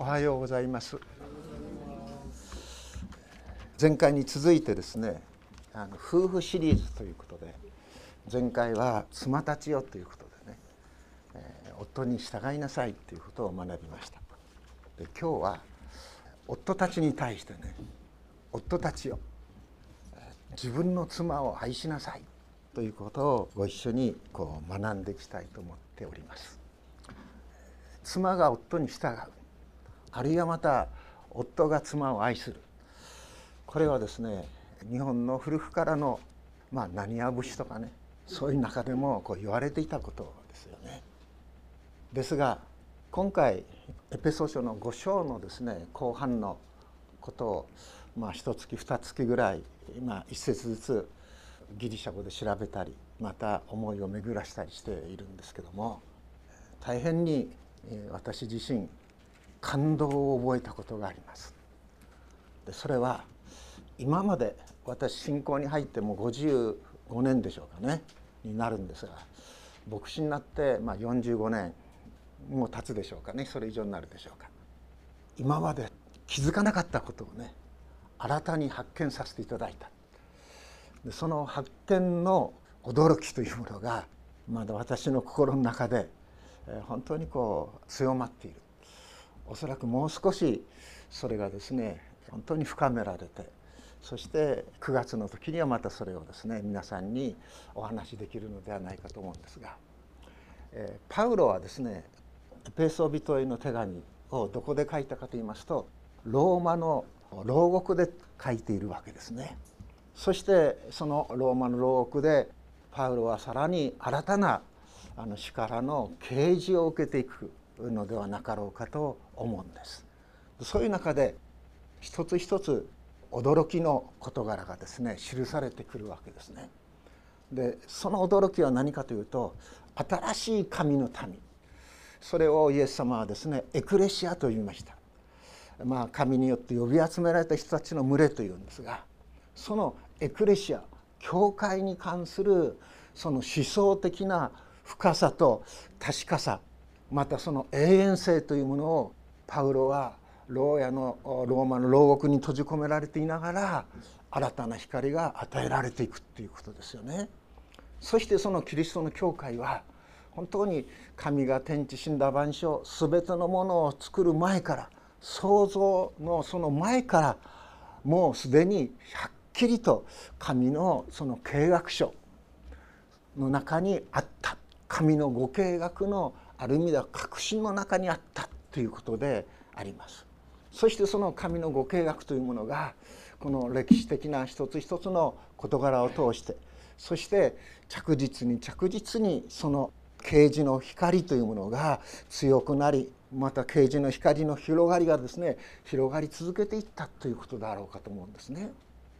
おはようございます。前回に続いてですねあの夫婦シリーズということで前回は妻たちよということでね、えー、夫に従いなさいということを学びました。で今日は夫たちに対してね夫たちよ自分の妻を愛しなさいということをご一緒にこう学んでいきたいと思っております。妻が夫に従う。あるいはまた夫が妻を愛するこれはですね日本の古くからのまあ何や節とかねそういう中でもこう言われていたことですよね。ですが今回エペソ書の5章のですね後半のことをまあ一月二月ぐらい今一節ずつギリシャ語で調べたりまた思いを巡らしたりしているんですけども大変に私自身感動を覚えたことがあります。でそれは今まで私信仰に入ってもう55年でしょうかねになるんですが牧師になってまあ45年もう経つでしょうかねそれ以上になるでしょうか。今まで気づかなかったことをね新たに発見させていただいた。でその発見の驚きというものがまだ私の心の中で本当にこう強まっている。おそらくもう少しそれがですね本当に深められてそして9月の時にはまたそれをですね皆さんにお話しできるのではないかと思うんですが、えパウロはですねペーソ人への手紙をどこで書いたかと言いますとローマの牢獄で書いているわけですね。そしてそのローマの牢獄でパウロはさらに新たなあの死からの啓示を受けていくのではなかろうかと思うんです。そういう中で一つ一つ驚きの事柄がですね記されてくるわけですね。でその驚きは何かというと新しい神の民。それをイエス様はですねエクレシアと言いました。まあ神によって呼び集められた人たちの群れというんですがそのエクレシア教会に関するその思想的な深さと確かさまたその永遠性というものをパウロは牢屋のローマの牢獄に閉じ込められていながら新たな光が与えられていくっていうことですよね。そしてそのキリストの教会は本当に神が天地死んだ万象全てのものを作る前から創造のその前からもうすでにはっきりと神のその計画書の中にあった神のご計画のある意味では確信の中にあったということでありますそしてその神のご計画というものがこの歴史的な一つ一つの事柄を通してそして着実に着実にその啓示の光というものが強くなりまた啓示の光の広がりがですね広がり続けていったということだろうかと思うんですね。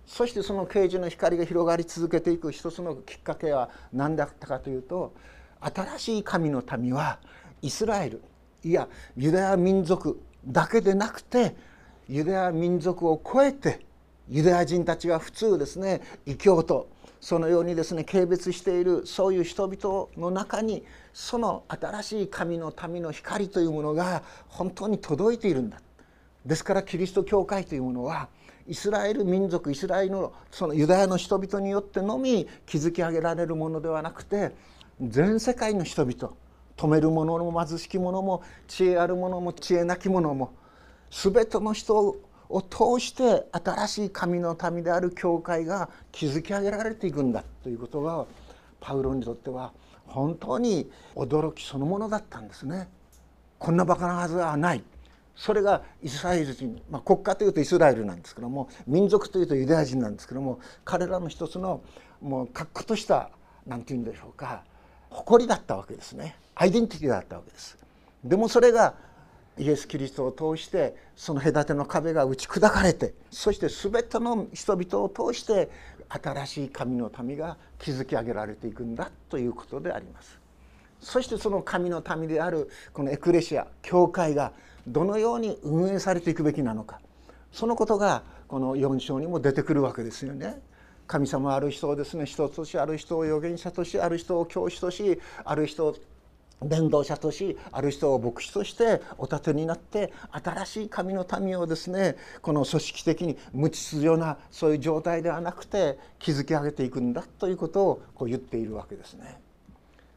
そしてその啓示の光が広がり続けていく一つのきっかけは何だったかというと新しい神の民はイスラエルいやユダヤ民族だけでなくてユダヤ民族を超えてユダヤ人たちが普通ですね異教とそのようにですね軽蔑しているそういう人々の中にその新しい神の民の光というものが本当に届いているんだ。ですからキリスト教会というものはイスラエル民族イスラエルのそのユダヤの人々によってのみ築き上げられるものではなくて全世界の人々止める者も貧しき者も知恵ある者も知恵なき者も全ての人を通して新しい神の民である教会が築き上げられていくんだということがパウロにとっては本当に驚きそのものだったんですね。こんなバカなはずはないそれがイスラエル人、まあ、国家というとイスラエルなんですけども民族というとユダヤ人なんですけども彼らの一つのもう確固とした何て言うんでしょうか誇りだったわけですね。アイデンティティだったわけです。でもそれがイエス・キリストを通してその隔ての壁が打ち砕かれてそして全ての人々を通して新しい神の民が築き上げられていくんだということであります。そしてその神の民であるこのエクレシア教会がどのように運営されていくべきなのか。そのことがこの4章にも出てくるわけですよね。神様ある人をですね人としある人を預言者としある人を教師としある人を伝道者としある人を牧師としてお立てになって新しい神の民をですねこの組織的に無秩序なそういう状態ではなくて築き上げていくんだということをこう言っているわけですね。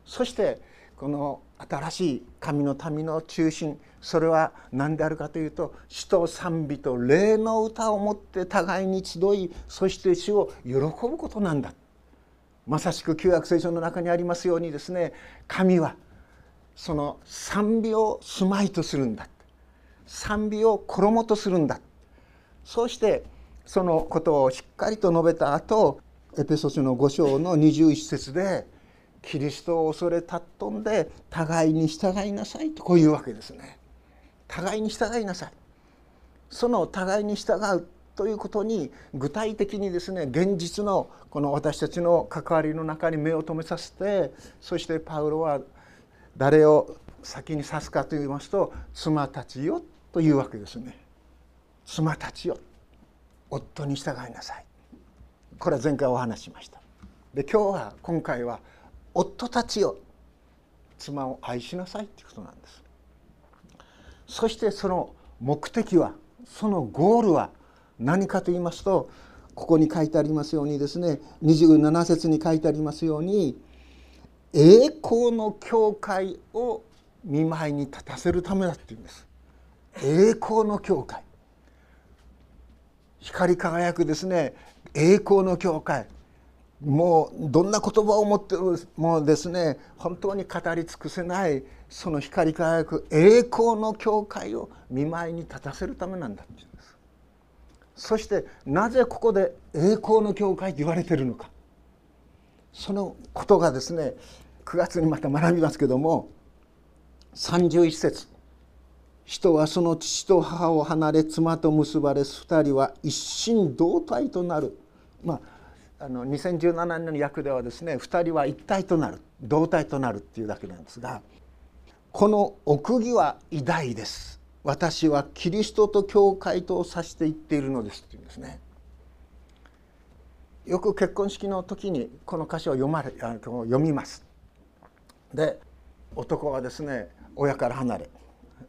そしてこの新しい神の民の中心それは何であるかというと死と賛美と霊の歌をもって互いに集いそして死を喜ぶことなんだ。まさしく旧約聖書の中にありますようにですね神は「その賛美を住まいとするんだ。賛美を衣とするんだ。そうしてそのことをしっかりと述べた後エペソスの5章の21節で「キリストを恐れ尊んで互いに従いなさい」とこういうわけですね。互いに従いなさい。その互いに従うということに具体的にですね現実のこの私たちの関わりの中に目を留めさせてそしてパウロは「誰を先に指すかと言いますと妻たちよというわけですね妻たちよ夫に従いなさいこれは前回お話ししましたで今日は今回は夫たちよ。妻を愛しなさいということなんです。そしてその目的はそのゴールは何かと言いますとここに書いてありますようにですね27節に書いてありますように栄光の教会を見舞いに立たせるためだっていうんです。栄光の教会。光り輝くですね栄光の教会。もうどんな言葉を持ってもですね。本当に語り尽くせないその光り輝く栄光の教会を見舞いに立たせるためなんだって言うんです。そしてなぜここで栄光の教会と言われてるのか。そのことがですね9月にまた学びますけども31節。人はその父と母を離れ妻と結ばれ2人は一心同体となる。まああの2017年の訳ではですね2人は一体となる同体となるっていうだけなんですがこの奥義は偉大です私はキリストと教会とを指して言っているのですっていうんですね。よく結婚式の時にこの歌詞を読まれ読みますで男はですね親から離れ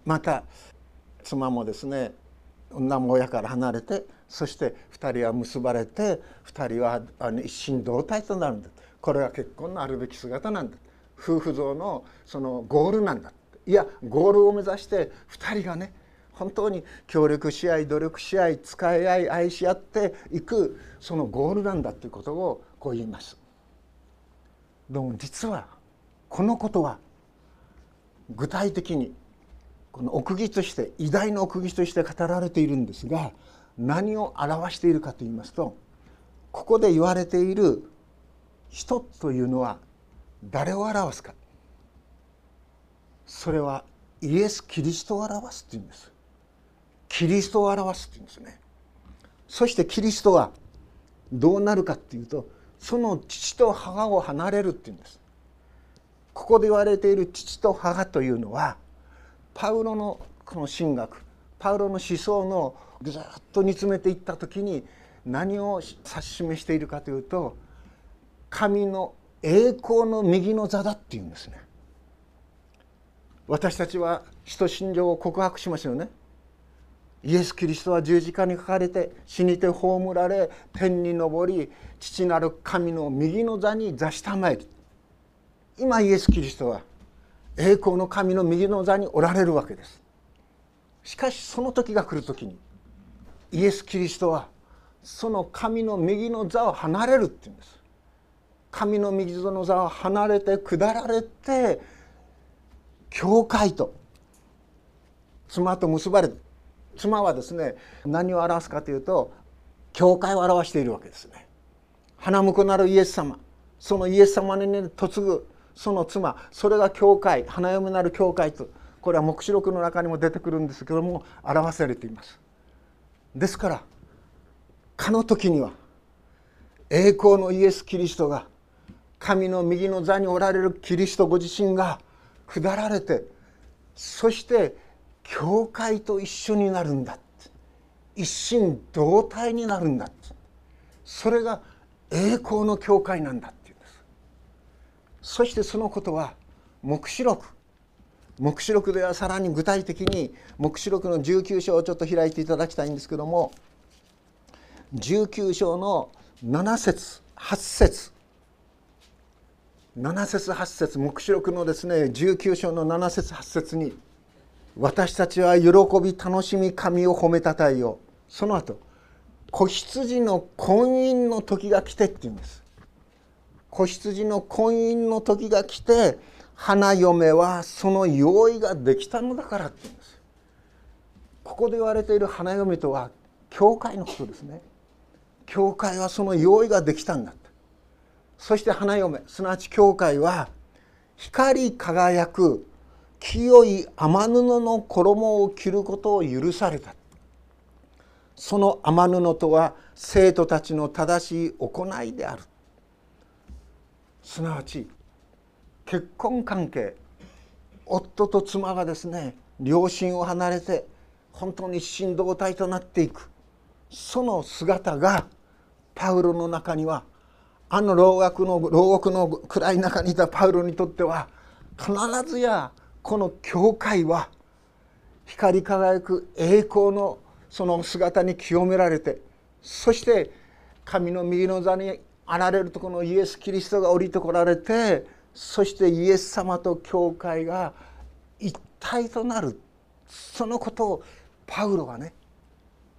また妻もですね女も親から離れてそして2人は結ばれて2人は一心同体となるんだ。これが結婚のあるべき姿なんだ。夫婦像のそのゴールなんだ。いやゴールを目指して2人がね本当に協力し合い努力し合い使い合い愛し合っていくそのゴールなんだということをこう言います。でも実はこのことは具体的にこの奥義として偉大な奥義として語られているんですが何を表しているかと言いますとここで言われている人というのは誰を表すか。それはイエス・キリストを表すっていうんです。キリストを表すっていうんですね。そしてキリストはどうなるかっていうとその父と母を離れるっていうんです。ここで言われている父と母というのはパウロのこの神学パウロの思想のずっと煮詰めていった時に何を指し示しているかというと神の栄光の右の座だっていうんですね。私たちは使徒信条を告白しますよね。イエス・キリストは十字架にかかれて死にて葬られ天に昇り父なる神の右の座に座したまえり今イエス・キリストは栄光の神の右の座におられるわけです。しかしその時が来る時にイエス・キリストはその神の右の座を離れるって言うんです。神の右の座を離れて下られて教会と妻と結ばれる妻はですね何を表すかというと教会を表しているわけですね。花婿なるイエス様そのイエス様に嫁ぐその妻それが教会花嫁なる教会とこれは黙示録の中にも出てくるんですけども表されています。ですからかの時には栄光のイエス・キリストが神の右の座におられるキリストご自身が下られてそして教会と一緒になるんだ一心同体になるんだそれが栄光の教会なんだそしてそのことは黙示録。黙示録ではさらに具体的に黙示録の19章をちょっと開いていただきたいんですけども19章の7節8節。7節8節。黙示録のですね19章の7節8節に「私たちは喜び楽しみ神を褒めたたえよ」その後子羊の婚姻の時が来てって言うんです。子羊の婚姻の時が来て花嫁はその用意ができたのだからって言うんです。ここで言われている花嫁とは教会のことですね。教会はその用意ができたんだって。そして花嫁すなわち教会は光り輝く清い天布の衣を着ることを許された。その天布とは生徒たちの正しい行いである。すなわち結婚関係夫と妻がですね両親を離れて本当に一心同体となっていく。その姿がパウロの中にはあの牢獄の牢獄の暗い中にいたパウロにとっては必ずやこの教会は光り輝く栄光のその姿に清められてそして神の右の座にられるとこのイエス・キリストが降りてこられてそしてイエス様と教会が一体となるそのことをパウロがね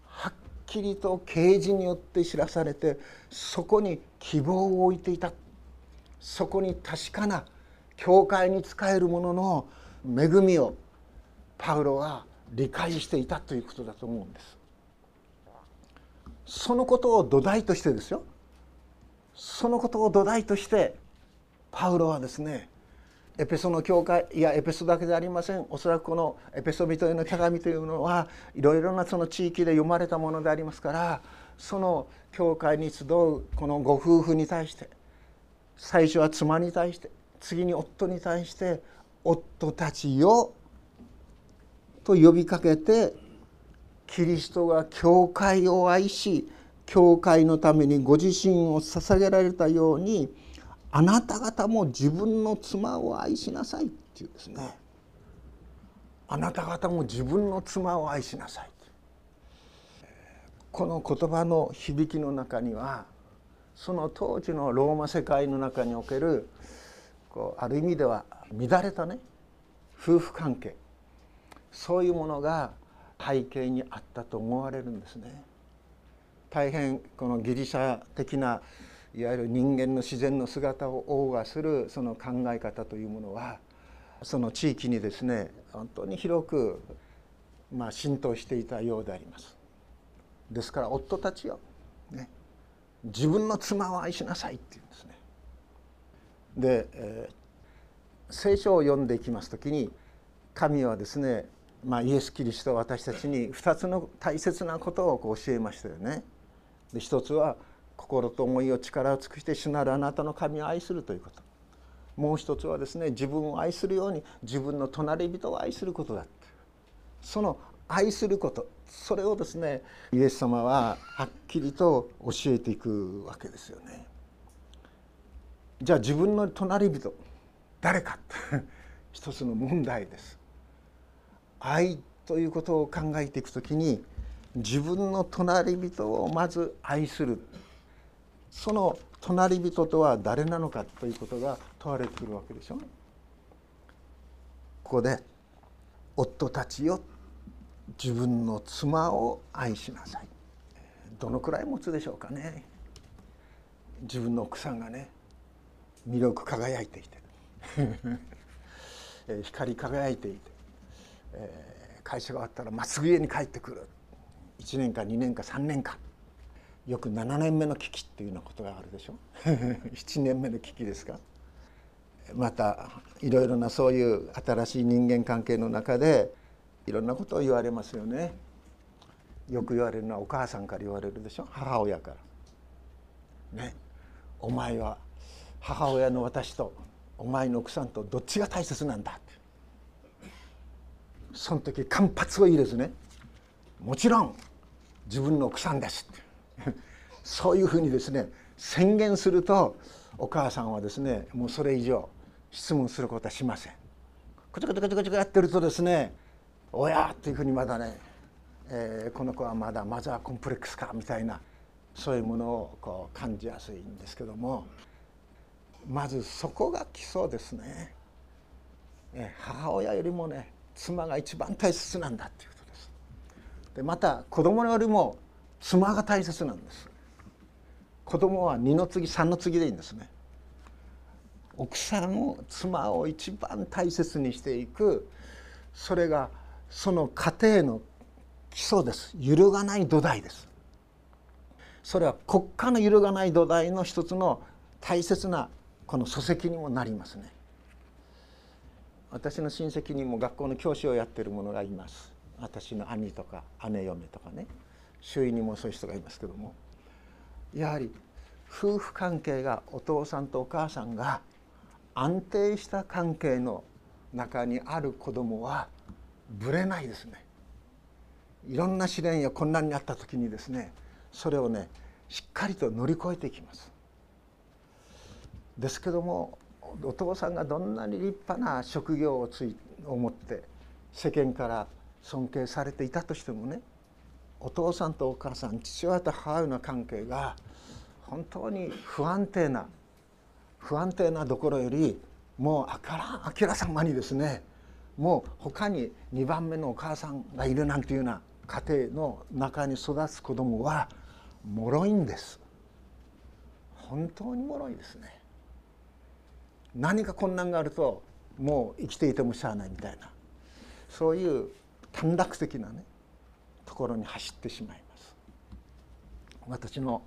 はねきりと啓示によって知らされてそこに希望を置いていた。そこに確かな教会に仕える者の恵みをパウロは理解していたということだと思うんです。そのことを土台としてですよ。そのことを土台としてパウロはですねエペソの教会いやエペソだけでありません。おそらくこのエペソ人への手紙というのはいろいろなその地域で読まれたものでありますからその教会に集うこのご夫婦に対して最初は妻に対して次に夫に対して「夫たちよ」と呼びかけてキリストが教会を愛し教会のためにご自身を捧げられたようにあなた方も自分の妻を愛しなさいっていうですねあなた方も自分の妻を愛しなさいこの言葉の響きの中にはその当時のローマ世界の中におけるこうある意味では乱れたね夫婦関係そういうものが背景にあったと思われるんですね。大変このギリシャ的ないわゆる人間の自然の姿を謳歌するその考え方というものはその地域にですね本当に広くまあ浸透していたようであります。ですから夫たちよ、ね、自分の妻を愛しなさいっていうんですね。で、えー、聖書を読んでいきます時に神はですね、まあ、イエス・キリスト私たちに2つの大切なことをこう教えましたよね。で一つは心と思いを力を尽くして主なるあなたの神を愛するということもう一つはですね自分を愛するように自分の隣人を愛することだってその愛することそれをですねイエス様ははっきりと教えていくわけですよね。じゃあ自分の隣人誰か 一つの問題です。愛ということを考えていくときに自分の隣人をまず愛する。その隣人とは誰なのかということが問われてくるわけでしょ。ここで「夫たちよ自分の妻を愛しなさい」どのくらい持つでしょうかね。自分の奥さんがね魅力輝いていて。光り輝いていて、え会社が終わったらまっすぐ家に帰ってくる。1年か2年か3年か。よく7年目の危機っていうようなことがあるでしょ？7年目の危機ですか？またいろいろなそういう新しい人間関係の中でいろんなことを言われますよね。よく言われるのはお母さんから言われるでしょ？母親から。ね。お前は母親の私とお前の奥さんとどっちが大切なんだって。その時間髪を入れずね。もちろん自分の奥さんです そういうふうにですね宣言するとお母さんはですねもうそれ以上質問することはしませんコチコチコチコチやってるとですね「おや!」っていうふうにまだね、えー、この子はまだマザーコンプレックスかみたいなそういうものをこう感じやすいんですけどもまずそこが基礎ですね。母親よりもね妻が一番大切なんだっていうで。また子供よりも妻が大切なんです。子供は二の次三の次でいいんですね。奥さんを妻を一番大切にしていくそれがその家庭の基礎です揺るがない土台ですそれは国家の揺るがない土台の一つの大切なこの礎石にもなりますね私の親戚にも学校の教師をやっている者がいます私の兄とか姉嫁とかね周囲にもそういう人がいますけどもやはり夫婦関係がお父さんとお母さんが安定した関係の中にある子供はぶれないですね。いろんな試練や困難にあった時にですねそれをねしっかりと乗り越えていきます。ですけどもお父さんがどんなに立派な職業をついを持って世間から尊敬されていたとしてもねお父さんとお母さん父親と母親の関係が本当に不安定な不安定なところよりもうあからあきらさまにですねもう他に2番目のお母さんがいるなんていうような家庭の中に育つ子供は脆いんです。本当に脆いですね。何か困難があるともう生きていてもしゃあないみたいな。そういう短絡的なねところに走ってしまいます。私の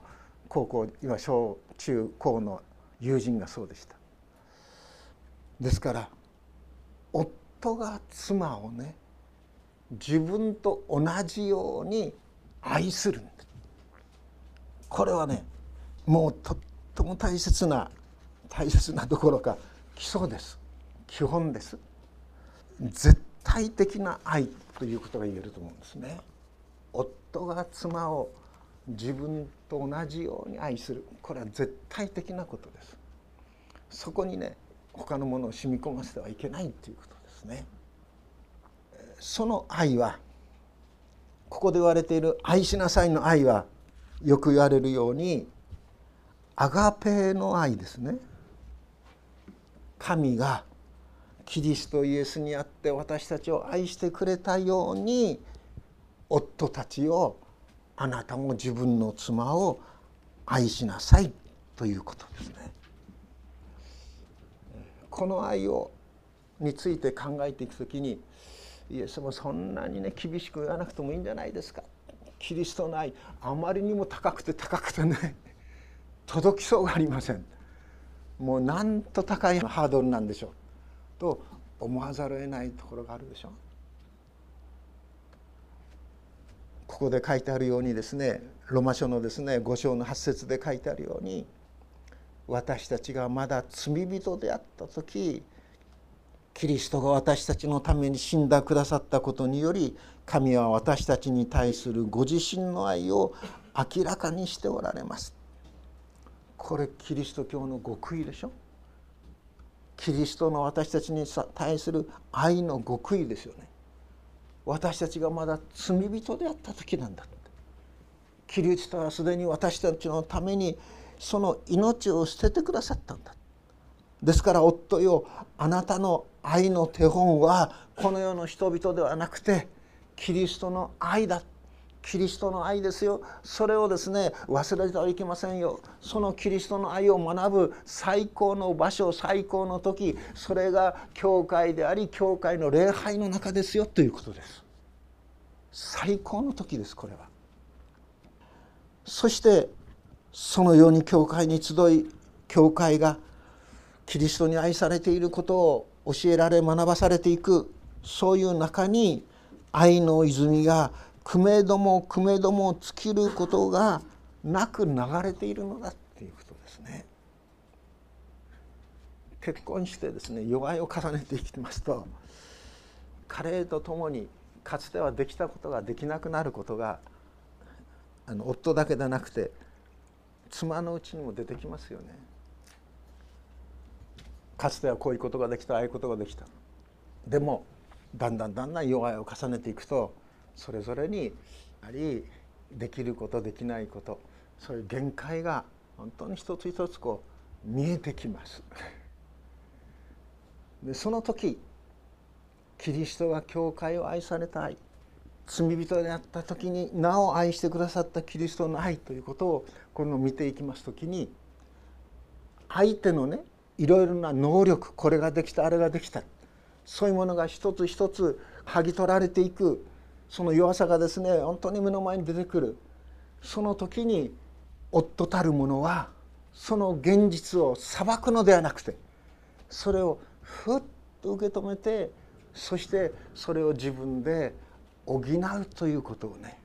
高校今小中高の友人がそうでした。ですから夫が妻をね自分と同じように愛するこれはねもうとっても大切な大切なところか基礎です。基本です。絶対的な愛。ということが言えると思うんですね。夫が妻を自分と同じように愛する。これは絶対的なことです。そこにね他のものを染み込ませてはいけないということですね。その愛はここで言われている「愛しなさい」の愛はよく言われるようにアガペの愛ですね。神がキリストイエスにあって私たちを愛してくれたように夫たちをあなたも自分の妻を愛しなさいということですね。この愛をについて考えていくときにイエスもそんなにね厳しく言わなくてもいいんじゃないですか。キリストの愛あまりにも高くて高くてね 届きそうがありません。もうなんと高いハードルなんでしょう。と思わざるを得ないところがあるでしょ。ここで書いてあるようにですねロマ書のですね5章の8節で書いてあるように私たちがまだ罪人であった時キリストが私たちのために死んだくださったことにより神は私たちに対するご自身の愛を明らかにしておられます。これキリスト教の極意でしょ。キリストの私たちに対する愛の極意ですよね。私たちがまだ罪人であった時なんだキリストはすでに私たちのためにその命を捨ててくださったんだですから夫よあなたの愛の手本はこの世の人々ではなくてキリストの愛だキリストの愛ですよ。それをですね忘れてはいけませんよ。そのキリストの愛を学ぶ最高の場所最高の時それが教会であり教会の礼拝の中ですよ。ということです。最高の時ですこれは。そしてそのように教会に集い教会がキリストに愛されていることを教えられ学ばされていく。そういう中に愛の泉がくめどもくめども尽きることがなく流れているのだっていうことですね。結婚してですね弱いを重ねていきますと加齢とともにかつてはできたことができなくなることがあの夫だけでなくて妻のうちにも出てきますよね。かつてはこういうことができたああいうことができたでもだんだんだんだん弱いを重ねていくとそれぞれにやはりできることできないことそういう限界が本当に一つ一つこう見えてきます。でその時キリストが教会を愛されたい。罪人であった時になお愛してくださったキリストの愛ということをこの見ていきます時に相手のねいろいろな能力これができたあれができた。そういうものが一つ一つ剥ぎ取られていく。その弱さがですね本当に目の前に出てくる。その時に夫たる者はその現実を裁くのではなくてそれをふっと受け止めてそしてそれを自分で補うということをね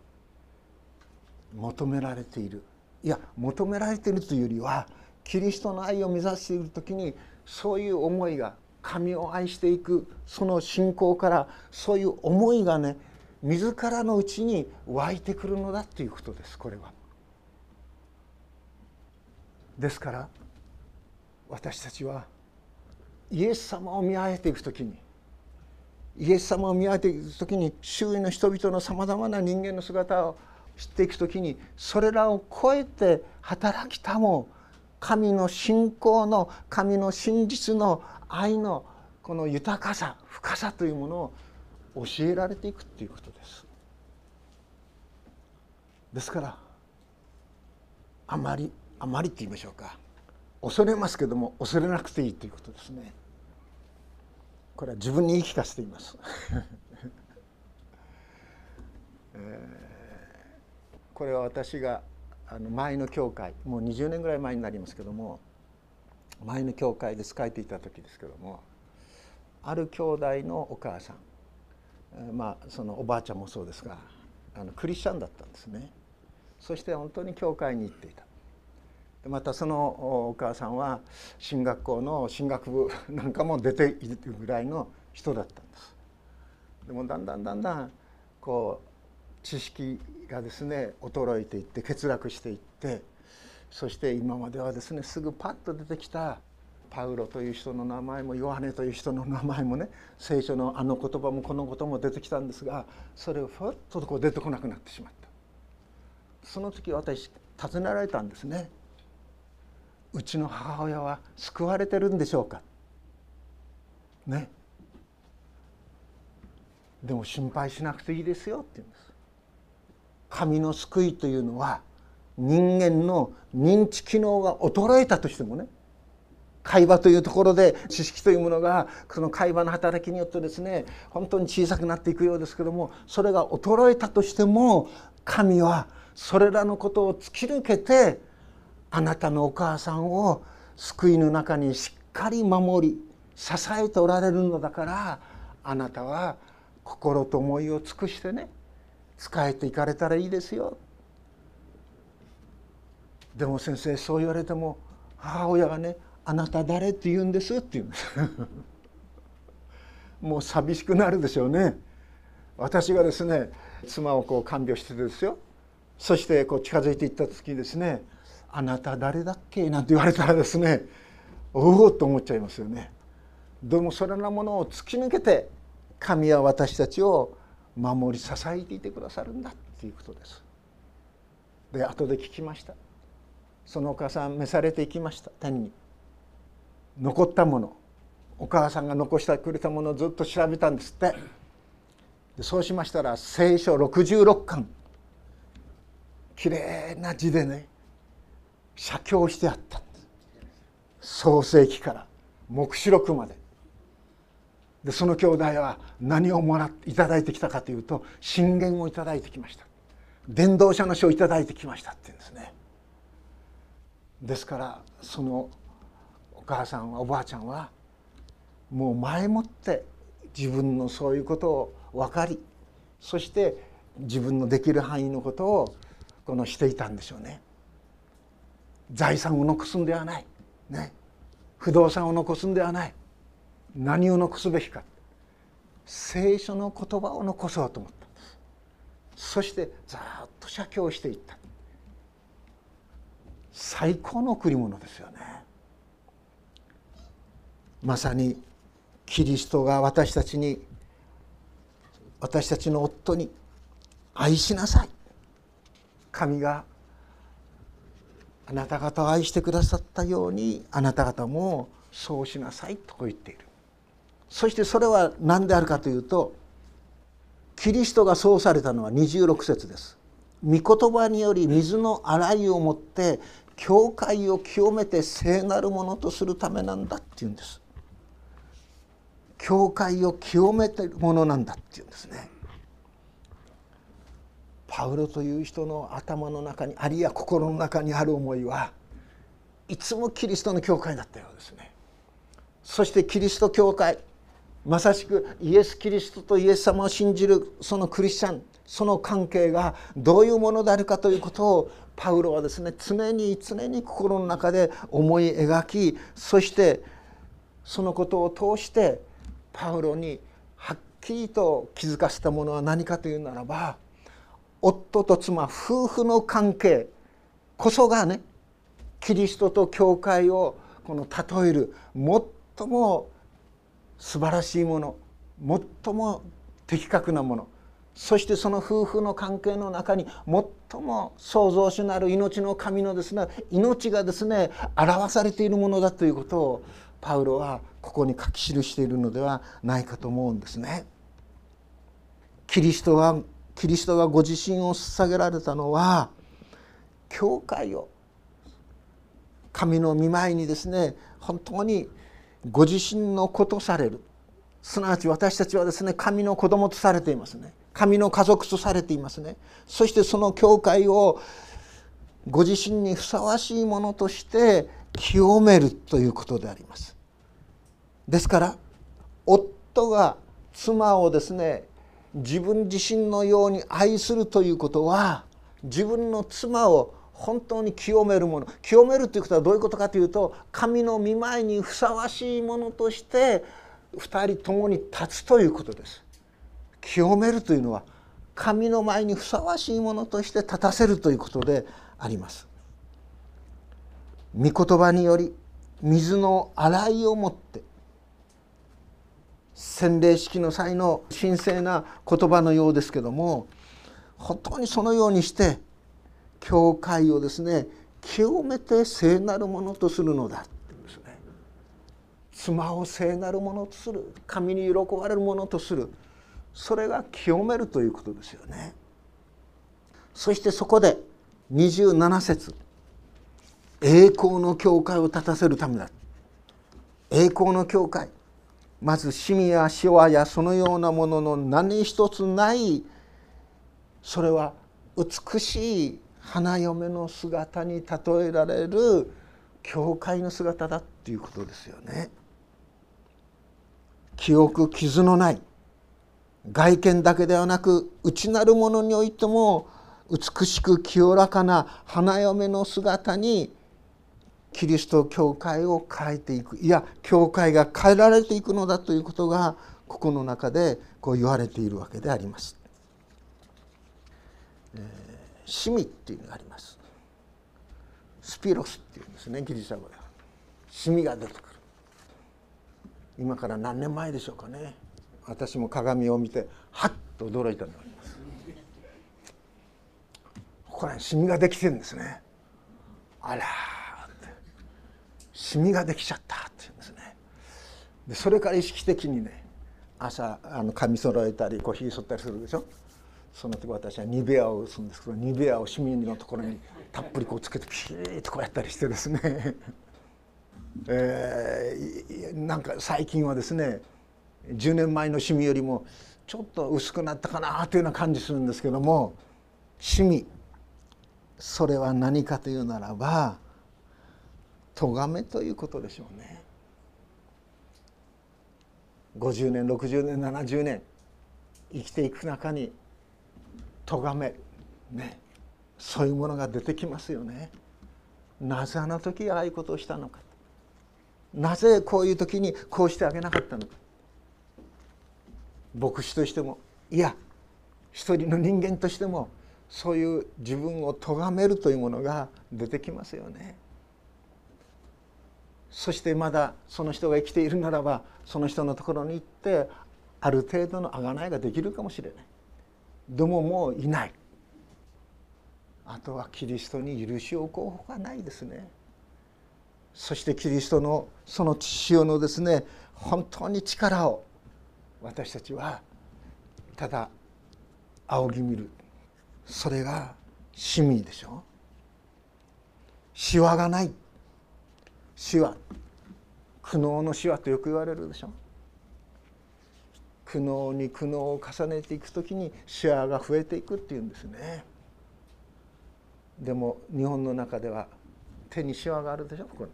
求められている。いや求められているというよりはキリストの愛を目指している時にそういう思いが神を愛していくその信仰からそういう思いがね自らのうちに湧いてくるのだっていうことですこれは。ですから私たちはイエス様を見上げていく時にイエス様を見上げていく時に周囲の人々のさまざまな人間の姿を知っていく時にそれらを超えて働きたも神の信仰の神の真実の愛のこの豊かさ深さというものを教えられていくっていうことです。ですからあまりあまりって言いましょうか恐れますけども恐れなくていいということですね。これは自分に言い聞かせています。えー、これは私があの前の教会もう20年ぐらい前になりますけども前の教会で仕えていた時ですけどもある兄弟のお母さんまあそのおばあちゃんもそうですがあのクリスチャンだったんですね。そして本当に教会に行っていた。またそのお母さんは進学校の進学部なんかも出ているぐらいの人だったんです。でもだんだんだんだんこう知識がですね衰えていって欠落していってそして今まではですねすぐパッと出てきたパウロという人の名前もヨハネという人の名前もね聖書のあの言葉もこのことも出てきたんですがそれをふっとこう出てこなくなってしまった。その時私尋ねられたんですね。うちの母親は救われてるんでしょうか？ね。でも心配しなくていいですよって言うんです。神の救いというのは人間の認知機能が衰えたとしてもね会話というところで知識というものがその会話の働きによってですね本当に小さくなっていくようですけどもそれが衰えたとしても神はそれらのことを突き抜けてあなたのお母さんを救いの中にしっかり守り支えておられるのだからあなたは心と思いを尽くしてね仕えていかれたらいいですよ。でも先生そう言われても母親がね「あなた誰?」って言うんです？って言うんですもう寂しくなるでしょうね私がですね妻をこう看病しててですよそしてこう近づいていった時にですね「あなた誰だっけ?」なんて言われたらですねおおと思っちゃいますよね。でもそれらものを突き抜けて神は私たちを守り支えていてくださるんだっていうことです。で後で聞きましたそのお母さん召されていきました天に残ったものお母さんが残してくれたものをずっと調べたんですって。でそうしましたら聖書66巻きれいな字でね写経してあったんです。創世記から黙示録まで。でその兄弟は何をもらっていただいてきたかというと信玄をいただいてきました。伝道者の書をいただいてきましたって言うんですね。ですからそのお母さんおばあちゃんはもう前もって自分のそういうことを分かりそして自分のできる範囲のことをこのしていたんでしょうね。財産を残すんではない。ね。不動産を残すんではない。何を残すべきか。聖書の言葉を残そうと思った。んですそしてざっと写経していった。最高の贈り物ですよね。まさにキリストが私たちに私たちの夫に愛しなさい。神があなた方を愛してくださったようにあなた方もそうしなさいと言っている。そしてそれは何であるかというとキリストがそうされたのは26節です。御言葉により水の洗いをもって教会を清めて聖なるものとするためなんだっていうんです。教会を清めてるものなんだっていうんですね。パウロという人の頭の中にあるいは心の中にある思いはいつもキリストの教会だったようですね。そしてキリスト教会まさしくイエス・キリストとイエス様を信じるそのクリスチャンその関係がどういうものであるかということをパウロはですね常に常に心の中で思い描きそしてそのことを通してパウロにはっきりと気づかせたものは何かというならば夫と妻夫婦の関係こそがねキリストと教会をこの例える最も素晴らしいもの最も的確なものそしてその夫婦の関係の中に最も創造主なる命の神のですね命がですね表されているものだということをパウロはここに書き記しているのではないかと思うんですね。キリストはキリストがご自身を捧げられたのは教会を神の御前にですね本当にご自身の子とされる。すなわち私たちはですね神の子供とされていますね。神の家族とされていますね。そしてその教会をご自身にふさわしいものとして清めるということであります。ですから夫が妻をですね自分自身のように愛するということは自分の妻を本当に清めるもの清めるということはどういうことかというと神の御前にふさわしいものとして2人共に立つということです。清めるというのは神の前にふさわしいものとして立たせるということであります。御言葉により水の洗いをもって洗礼式の際の神聖な言葉のようですけども本当にそのようにして教会をですね清めて聖なるものとするのだ。ってですね妻を聖なるものとする。神に喜ばれるものとする。それが清めるということですよね。そしてそこで27節。栄光の教会を立たせるためだ。栄光の教会。まずシミやシワやそのようなものの何一つないそれは美しい花嫁の姿に例えられる教会の姿だっていうことですよね。記憶傷のない外見だけではなく内なるものにおいても美しく清らかな花嫁の姿にキリスト教会を変えていくいや教会が変えられていくのだということがここの中でこう言われているわけであります。えー、シミっていうのがあります。スピロスっていうんですねギリシャ語では。シミが出てくる。今から何年前でしょうかね。私も鏡を見てはっと驚いたのがあります。これシミができてるんですね。あら。シミができちゃったって言うんですね。でそれから意識的にね朝あの髪揃えたりコーヒー剃ったりするでしょ？その時私はニベアを打つんですけどニベアを市民のところにたっぷりこうつけてピーッとこうやったりしてですね。えー、なんか最近はですね10年前のシミよりもちょっと薄くなったかなというような感じするんですけどもシミ。それは何かというならば咎めということでしょうね。50年60年70年生きていく中に咎めねそういうものが出てきますよね。なぜあの時ああいうことをしたのか。なぜこういう時にこうしてあげなかったのか。牧師としてもいや一人の人間としてもそういう自分を咎めるというものが出てきますよね。そしてまだその人が生きているならばその人のところに行ってある程度の贖いができるかもしれない。でももういない。あとはキリストに許しを請うほかないですね。そしてキリストのその父親のですね本当に力を私たちはただ仰ぎ見る。それが市民でしょ。しわがない。死は苦悩の死はとよく言われるでしょ。苦悩に苦悩を重ねていく時にシワが増えていくっていうんですね。でも日本の中では手にシワがあるでしょこれ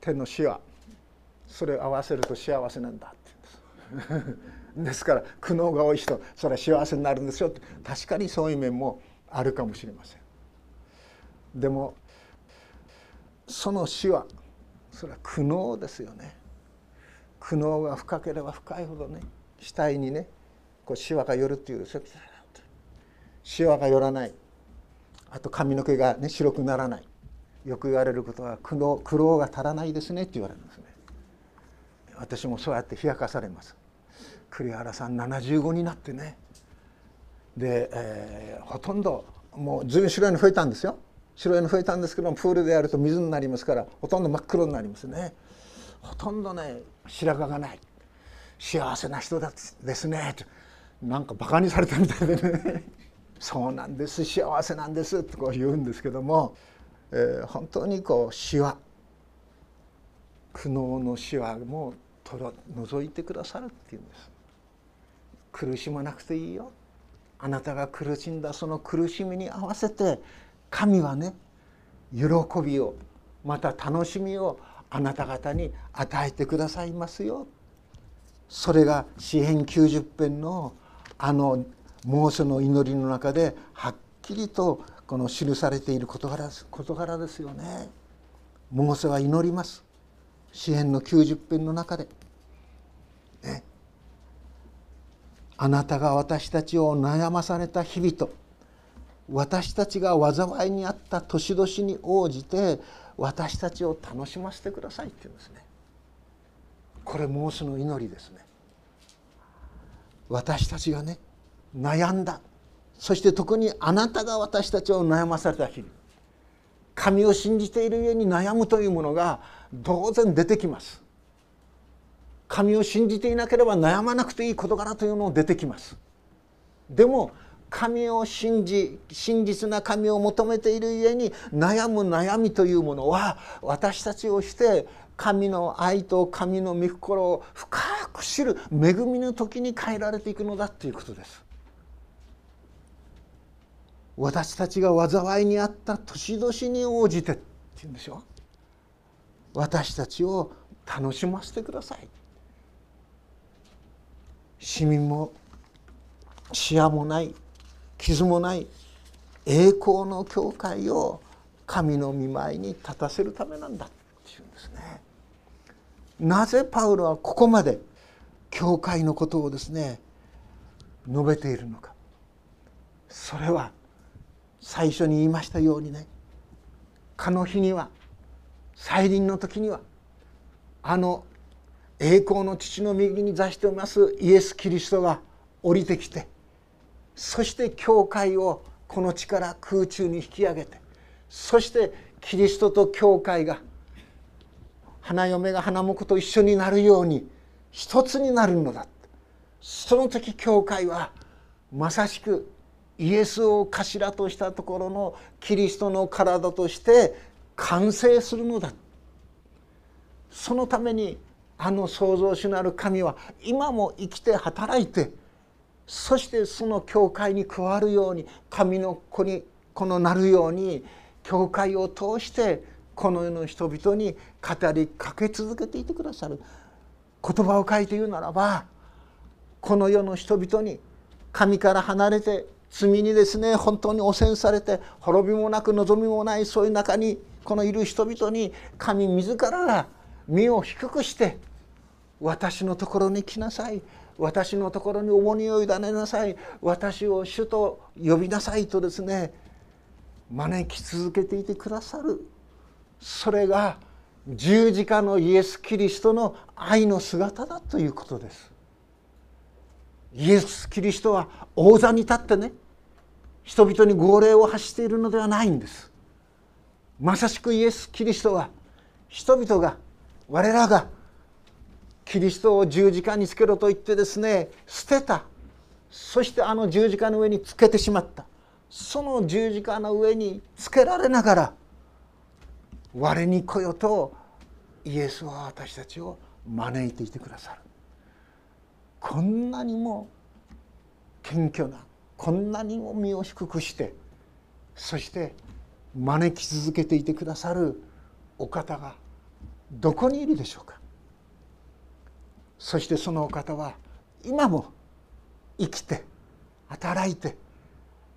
手のシワそれを合わせると幸せなんだって言うんです。ですから苦悩が多い人それは幸せになるんですよって。確かにそういう面もあるかもしれません。でもその死はそれは苦悩ですよね。苦悩が深ければ深いほどね死体にねこうシワが寄るっていうシワが寄らない。あと髪の毛がね白くならない。よく言われることは苦悩苦労が足らないですねって言われるんですね。私もそうやって冷やかされます。栗原さん75になってね。で、えー、ほとんどもうずいぶん白いの増えたんですよ。白いの増えたんですけどもプールでやると水になりますからほとんど真っ黒になりますね。ほとんどね白髪がない。幸せな人ですね。なんかバカにされたみたいでね。そうなんです。幸せなんですってこう言うんですけども、えー、本当にこう死は苦悩の死はもう除いてくださるっていうんです。苦しまなくていいよ。あなたが苦しんだその苦しみに合わせて神はね喜びをまた楽しみをあなた方に与えてくださいますよそれが詩編90編のあのモーセの祈りの中ではっきりとこの記されている事柄事柄ですよね。モーセは祈ります。詩編の90編の中で。ね、あなたが私たちを悩まされた日々と私たちが災いにあった年々に応じて私たちを楽しませてくださいって言うんですね。これモーセの祈りですね。私たちがね悩んだそして特にあなたが私たちを悩まされた日神を信じている上に悩むというものが当然出てきます神を信じていなければ悩まなくていい事柄というのも出てきますでも神を信じ真実な神を求めているゆえに悩む悩みというものは私たちをして神の愛と神の御心を深く知る恵みの時に変えられていくのだということです。私たちが災いにあった年々に応じてって言うんでしょ？私たちを楽しませてください市民も視野もない傷もない栄光の教会を神の御前に立たせるためなんだっていうんですね。なぜパウロはここまで教会のことをですね述べているのかそれは最初に言いましたようにねかの日には再臨の時にはあの栄光の父の右に座しておりますイエス・キリストが降りてきてそして教会をこの地から空中に引き上げてそしてキリストと教会が花嫁が花婿と一緒になるように一つになるのだその時教会はまさしくイエスを頭としたところのキリストの体として完成するのだそのためにあの創造主なる神は今も生きて働いてそしてその教会に加わるように神の子にこのなるように教会を通してこの世の人々に語りかけ続けていてくださる。言葉を書いて言うならばこの世の人々に神から離れて罪にですね本当に汚染されて滅びもなく望みもないそういう中にこのいる人々に神自らが身を低くして私のところに来なさい私のところに重荷を委ねなさい。私を主と呼びなさいとですね招き続けていてくださる。それが十字架のイエス・キリストの愛の姿だということです。イエス・キリストは王座に立ってね人々に号令を発しているのではないんです。まさしくイエス・キリストは人々が我らがキリストを十字架につけろと言ってですね捨てた。そしてあの十字架の上につけてしまった。その十字架の上につけられながら我に来よとイエスは私たちを招いていてくださる。こんなにも謙虚なこんなにも身を低くしてそして招き続けていてくださるお方がどこにいるでしょうか。そしてそのお方は今も生きて働いて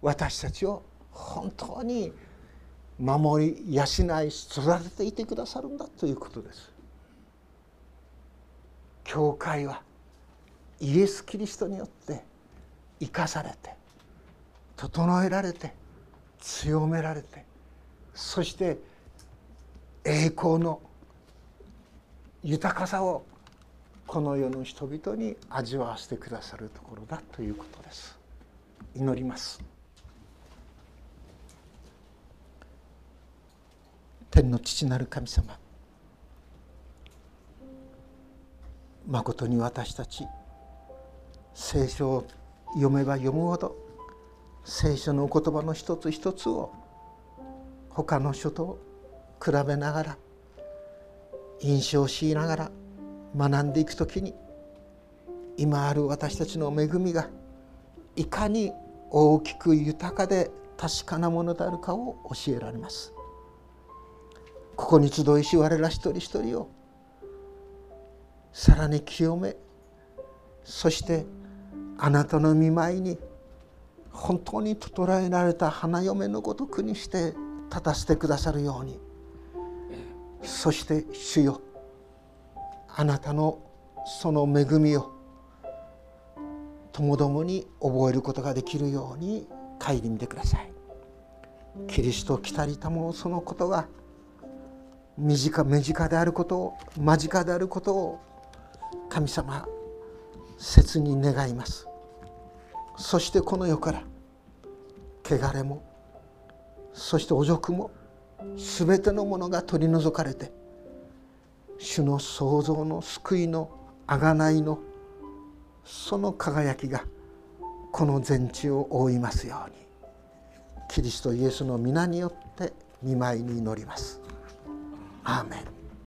私たちを本当に守り養い育てていてくださるんだということです。教会はイエス・キリストによって生かされて整えられて強められてそして栄光の豊かさをこの世の人々に味わわせてくださるところだということです。祈ります。天の父なる神様まことに私たち聖書を読めば読むほど聖書の言葉の一つ一つを他の書と比べながら印象しながら学んでいく時に今ある私たちの恵みがいかに大きく豊かで確かなものであるかを教えられます。ここに集いし我ら一人一人をさらに清めそしてあなたの見舞いに本当に整えられた花嫁のごとくにして立たせてくださるように。そして主よあなたのその恵みをともどもに覚えることができるように顧みてください。キリスト来たりたもそのことが身近身近であることを間近であることを神様切に願いますそしてこの世から汚れもそして汚辱も全てのものが取り除かれて主の創造の救いの贖いのその輝きがこの全地を覆いますようにキリストイエスの皆によって見舞いに祈ります。アーメン